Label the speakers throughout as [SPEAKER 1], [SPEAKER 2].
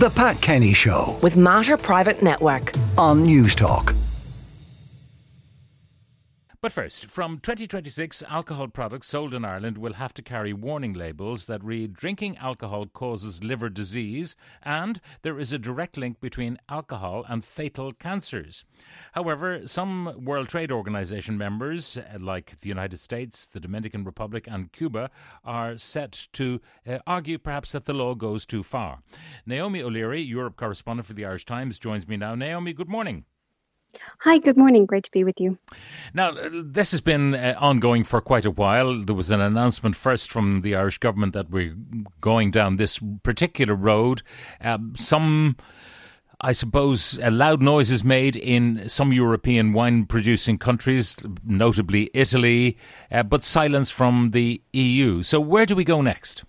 [SPEAKER 1] The Pat Kenny Show
[SPEAKER 2] with Mater Private Network.
[SPEAKER 1] on Newstalk.
[SPEAKER 3] But first, from 2026, alcohol products sold in Ireland will have to carry warning labels that read drinking alcohol causes liver disease and there is a direct link between alcohol and fatal cancers. However, some World Trade Organization members, uh, like the United States, the Dominican Republic, and Cuba, are set to uh, argue perhaps that the law goes too far. Naomi O'Leary, Europe correspondent for the Irish Times, joins me now. Naomi, good morning.
[SPEAKER 4] Hi, good morning. Great to be with you.
[SPEAKER 3] Now, uh, this has been uh, ongoing for quite a while. There was an announcement first from the Irish government that we're going down this particular road. Um, some, I suppose, uh, loud noises made in some European wine producing countries, notably Italy, uh, but silence from the EU. So, where do we go next?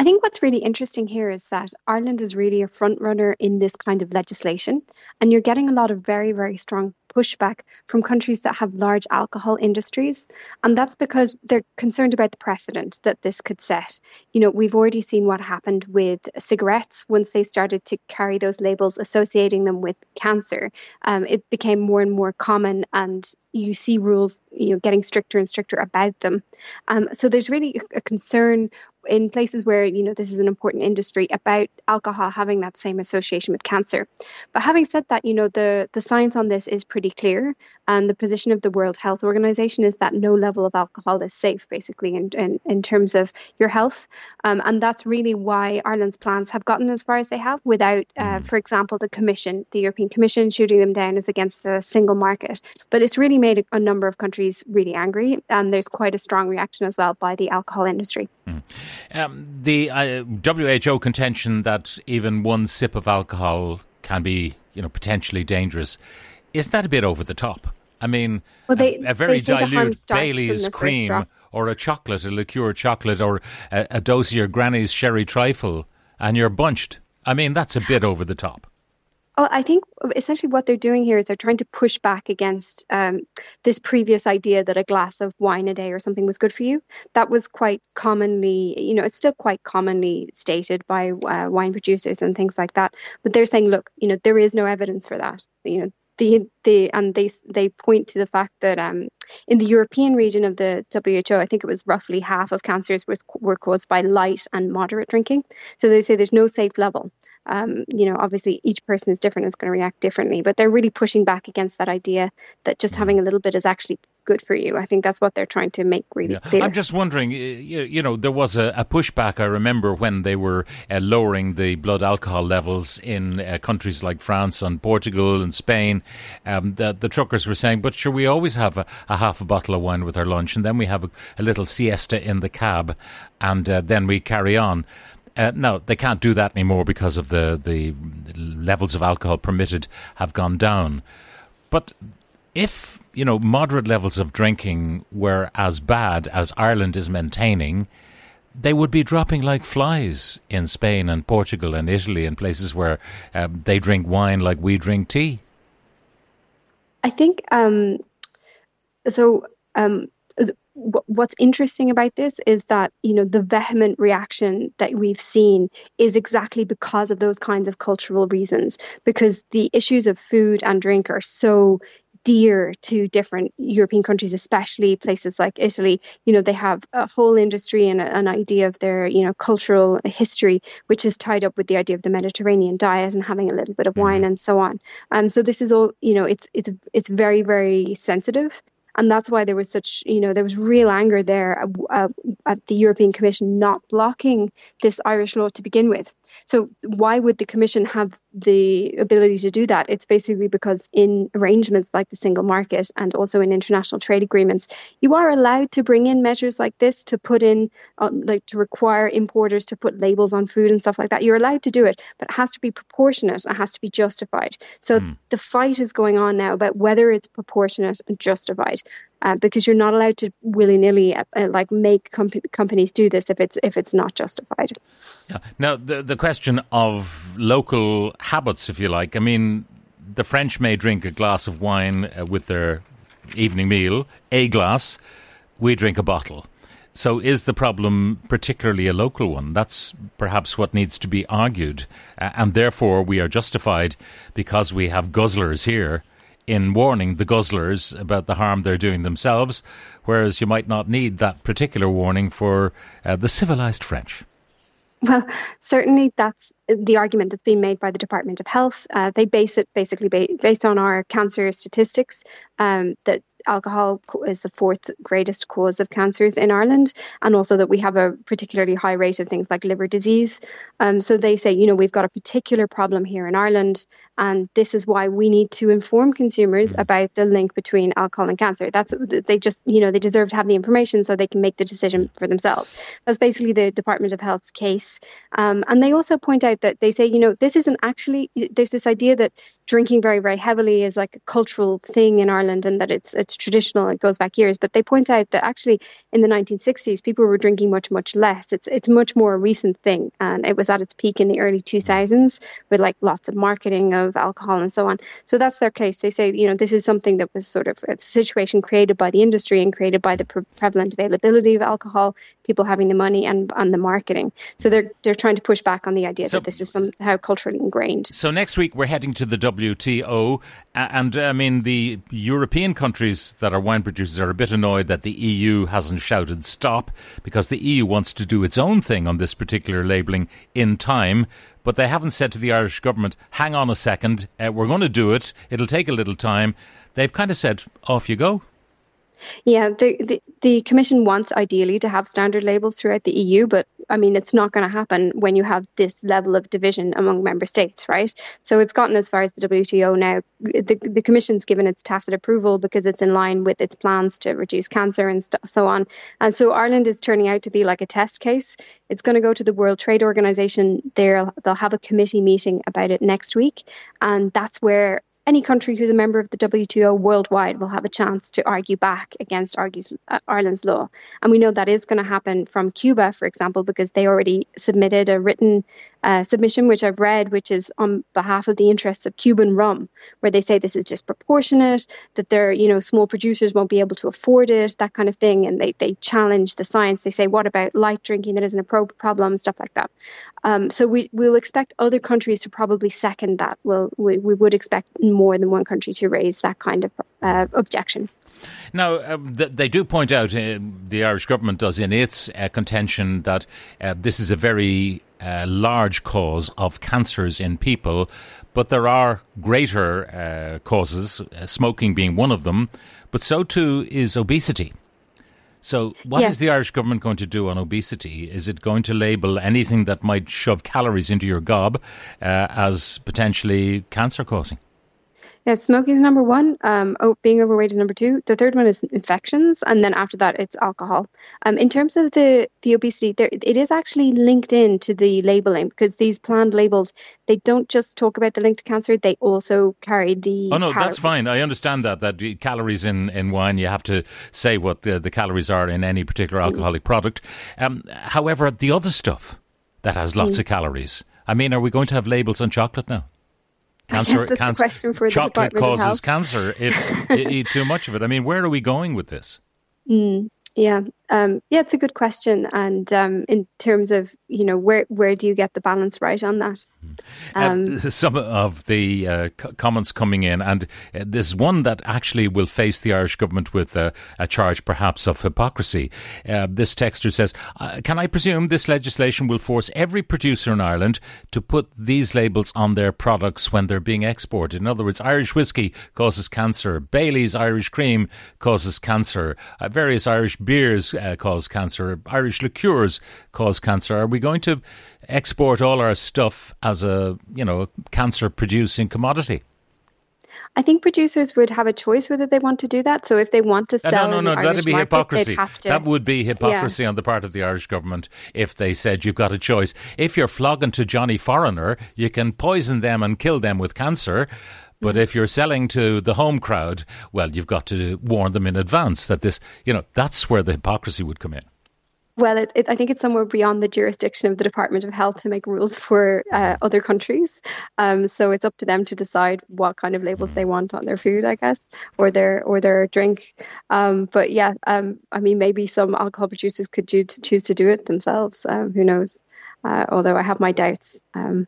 [SPEAKER 4] I think what's really interesting here is that Ireland is really a front runner in this kind of legislation, and you're getting a lot of very, very strong pushback from countries that have large alcohol industries. And that's because they're concerned about the precedent that this could set. You know, we've already seen what happened with cigarettes once they started to carry those labels associating them with cancer. Um, it became more and more common, and you see rules, you know, getting stricter and stricter about them. Um, so there's really a concern in places where you know this is an important industry about alcohol having that same association with cancer. But having said that, you know the the science on this is pretty clear, and the position of the World Health Organization is that no level of alcohol is safe, basically in in, in terms of your health, um, and that's really why Ireland's plans have gotten as far as they have without, uh, for example, the Commission, the European Commission, shooting them down as against the single market. But it's really made a, a number of countries really angry, and there's quite a strong reaction as well by the alcohol industry.
[SPEAKER 3] Um, the uh, WHO contention that even one sip of alcohol can be, you know, potentially dangerous. Isn't that a bit over the top? I mean,
[SPEAKER 4] Well, they-
[SPEAKER 3] a, a very
[SPEAKER 4] they say the harm
[SPEAKER 3] dilute Bailey's cream or a chocolate, a liqueur chocolate, or a, a dose of your granny's sherry trifle, and you're bunched. I mean, that's a bit over the top.
[SPEAKER 4] Oh, I think essentially what they're doing here is they're trying to push back against um, this previous idea that a glass of wine a day or something was good for you. That was quite commonly, you know, it's still quite commonly stated by uh, wine producers and things like that. But they're saying, look, you know, there is no evidence for that. You know, the the and they they point to the fact that um, in the European region of the WHO, I think it was roughly half of cancers was, were caused by light and moderate drinking. So they say there's no safe level. Um, you know, obviously each person is different; it's going to react differently. But they're really pushing back against that idea that just having a little bit is actually good for you. I think that's what they're trying to make really clear.
[SPEAKER 3] I'm just wondering, you, you know, there was a, a pushback, I remember, when they were uh, lowering the blood alcohol levels in uh, countries like France and Portugal and Spain. Um, the, the truckers were saying, but sure, we always have a, a half a bottle of wine with our lunch, and then we have a, a little siesta in the cab, and uh, then we carry on. Uh, no, they can't do that anymore because of the, the levels of alcohol permitted have gone down. But if you know moderate levels of drinking were as bad as Ireland is maintaining, they would be dropping like flies in Spain and Portugal and Italy and places where um, they drink wine like we drink tea.
[SPEAKER 4] I think um, so. Um, what's interesting about this is that you know the vehement reaction that we've seen is exactly because of those kinds of cultural reasons. Because the issues of food and drink are so dear to different European countries, especially places like Italy. You know, they have a whole industry and a- an idea of their, you know, cultural history, which is tied up with the idea of the Mediterranean diet and having a little bit of wine and so on. Um, so this is all, you know, it's it's it's very very sensitive. And that's why there was such, you know, there was real anger there uh, at the European Commission not blocking this Irish law to begin with. So why would the Commission have the ability to do that? It's basically because in arrangements like the single market and also in international trade agreements, you are allowed to bring in measures like this to put in, um, like to require importers to put labels on food and stuff like that. You're allowed to do it, but it has to be proportionate. It has to be justified. So the fight is going on now about whether it's proportionate and justified. Uh, because you're not allowed to willy nilly uh, uh, like make comp- companies do this if it's if it's not justified.
[SPEAKER 3] Yeah. Now, the the question of local habits, if you like. I mean, the French may drink a glass of wine uh, with their evening meal, a glass. We drink a bottle. So, is the problem particularly a local one? That's perhaps what needs to be argued. Uh, and therefore, we are justified because we have guzzlers here in warning the guzzlers about the harm they're doing themselves, whereas you might not need that particular warning for uh, the civilized French.
[SPEAKER 4] Well, certainly that's the argument that's been made by the Department of Health. Uh, they base it basically ba- based on our cancer statistics um, that alcohol is the fourth greatest cause of cancers in Ireland, and also that we have a particularly high rate of things like liver disease. Um, so they say, you know, we've got a particular problem here in Ireland, and this is why we need to inform consumers mm. about the link between alcohol and cancer. That's they just, you know, they deserve to have the information so they can make the decision for themselves. That's basically the Department of Health's case, um, and they also point out that they say, you know, this isn't actually. There's this idea that drinking very, very heavily is like a cultural thing in Ireland, and that it's it's traditional. It goes back years, but they point out that actually in the 1960s, people were drinking much, much less. It's it's much more a recent thing, and it was at its peak in the early 2000s with like lots of marketing of alcohol and so on. So that's their case. They say, you know, this is something that was sort of a situation created by the industry and created by the pre- prevalent availability of alcohol, people having the money and and the marketing. So they're they're trying to push back on the idea so, that this is somehow culturally ingrained.
[SPEAKER 3] So next week we're heading to the WTO, and I mean the European countries that are wine producers are a bit annoyed that the EU hasn't shouted stop because the EU wants to do its own thing on this particular labelling in time. But they haven't said to the Irish government, hang on a second, uh, we're going to do it, it'll take a little time. They've kind of said, off you go.
[SPEAKER 4] Yeah, the, the, the Commission wants ideally to have standard labels throughout the EU, but I mean, it's not going to happen when you have this level of division among member states, right? So it's gotten as far as the WTO now. The, the Commission's given its tacit approval because it's in line with its plans to reduce cancer and st- so on. And so Ireland is turning out to be like a test case. It's going to go to the World Trade Organization. There, they'll have a committee meeting about it next week, and that's where any country who's a member of the WTO worldwide will have a chance to argue back against argues, uh, Ireland's law. And we know that is going to happen from Cuba, for example, because they already submitted a written uh, submission, which I've read, which is on behalf of the interests of Cuban rum, where they say this is disproportionate, that their you know small producers won't be able to afford it, that kind of thing, and they they challenge the science. They say, what about light drinking that isn't a pro- problem, stuff like that. Um, so we will expect other countries to probably second that. Well, we, we would expect more than one country to raise that kind of uh, objection.
[SPEAKER 3] Now, uh, th- they do point out, uh, the Irish government does in its uh, contention, that uh, this is a very uh, large cause of cancers in people, but there are greater uh, causes, smoking being one of them, but so too is obesity. So, what yes. is the Irish government going to do on obesity? Is it going to label anything that might shove calories into your gob uh, as potentially cancer causing?
[SPEAKER 4] Yeah, smoking is number one. Um, oh, being overweight is number two. The third one is infections, and then after that, it's alcohol. Um, in terms of the the obesity, there, it is actually linked in to the labeling because these planned labels they don't just talk about the link to cancer; they also carry the.
[SPEAKER 3] Oh no,
[SPEAKER 4] calories.
[SPEAKER 3] that's fine. I understand that that calories in, in wine, you have to say what the, the calories are in any particular alcoholic mm. product. Um, however, the other stuff that has lots mm. of calories. I mean, are we going to have labels on chocolate now?
[SPEAKER 4] Cancer, that's cancer, question for the
[SPEAKER 3] chocolate causes cancer if you eat too much of it. I mean, where are we going with this?
[SPEAKER 4] Mm, yeah, um, yeah, it's a good question, and um, in terms of you know where where do you get the balance right on that?
[SPEAKER 3] Uh, um, uh, some of the uh, c- comments coming in, and uh, there's one that actually will face the Irish government with a charge, perhaps of hypocrisy. Uh, this texter says, uh, "Can I presume this legislation will force every producer in Ireland to put these labels on their products when they're being exported? In other words, Irish whiskey causes cancer, Bailey's Irish cream causes cancer, various Irish beers." Uh, cause cancer. Irish liqueurs cause cancer. Are we going to export all our stuff as a you know cancer producing commodity?
[SPEAKER 4] I think producers would have a choice whether they want to do that. So if they want to uh, sell,
[SPEAKER 3] no, no, no,
[SPEAKER 4] that'd
[SPEAKER 3] be
[SPEAKER 4] market,
[SPEAKER 3] hypocrisy.
[SPEAKER 4] To,
[SPEAKER 3] that would be hypocrisy yeah. on the part of the Irish government if they said you've got a choice. If you're flogging to Johnny Foreigner, you can poison them and kill them with cancer. But if you're selling to the home crowd, well, you've got to warn them in advance that this, you know, that's where the hypocrisy would come in.
[SPEAKER 4] Well, it, it, I think it's somewhere beyond the jurisdiction of the Department of Health to make rules for uh, other countries. Um, so it's up to them to decide what kind of labels they want on their food, I guess, or their or their drink. Um, but yeah, um, I mean, maybe some alcohol producers could choose to do it themselves. Um, who knows? Uh, although I have my doubts. Um,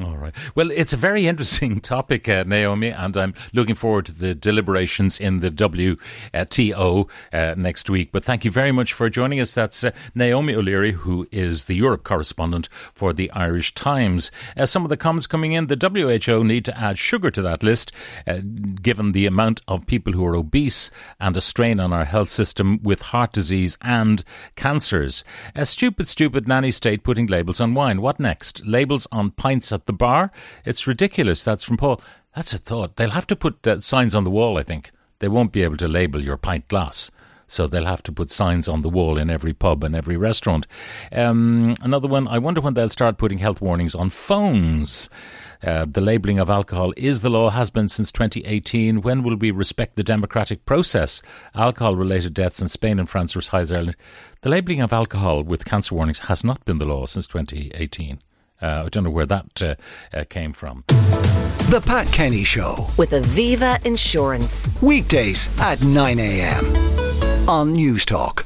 [SPEAKER 3] all right. Well, it's a very interesting topic, uh, Naomi, and I'm looking forward to the deliberations in the WTO uh, next week. But thank you very much for joining us. That's uh, Naomi O'Leary, who is the Europe correspondent for the Irish Times. As some of the comments coming in, the WHO need to add sugar to that list, uh, given the amount of people who are obese and a strain on our health system with heart disease and cancers. A stupid, stupid nanny state putting labels on wine. What next? Labels on pints at at the bar. It's ridiculous. That's from Paul. That's a thought. They'll have to put uh, signs on the wall, I think. They won't be able to label your pint glass. So they'll have to put signs on the wall in every pub and every restaurant. Um, another one, I wonder when they'll start putting health warnings on phones. Uh, the labelling of alcohol is the law, has been since 2018. When will we respect the democratic process? Alcohol related deaths in Spain and France versus Ireland. The labelling of alcohol with cancer warnings has not been the law since 2018. Uh, I don't know where that uh, uh, came from.
[SPEAKER 1] The Pat Kenny Show
[SPEAKER 2] with Aviva Insurance.
[SPEAKER 1] Weekdays at 9 a.m. on Newstalk.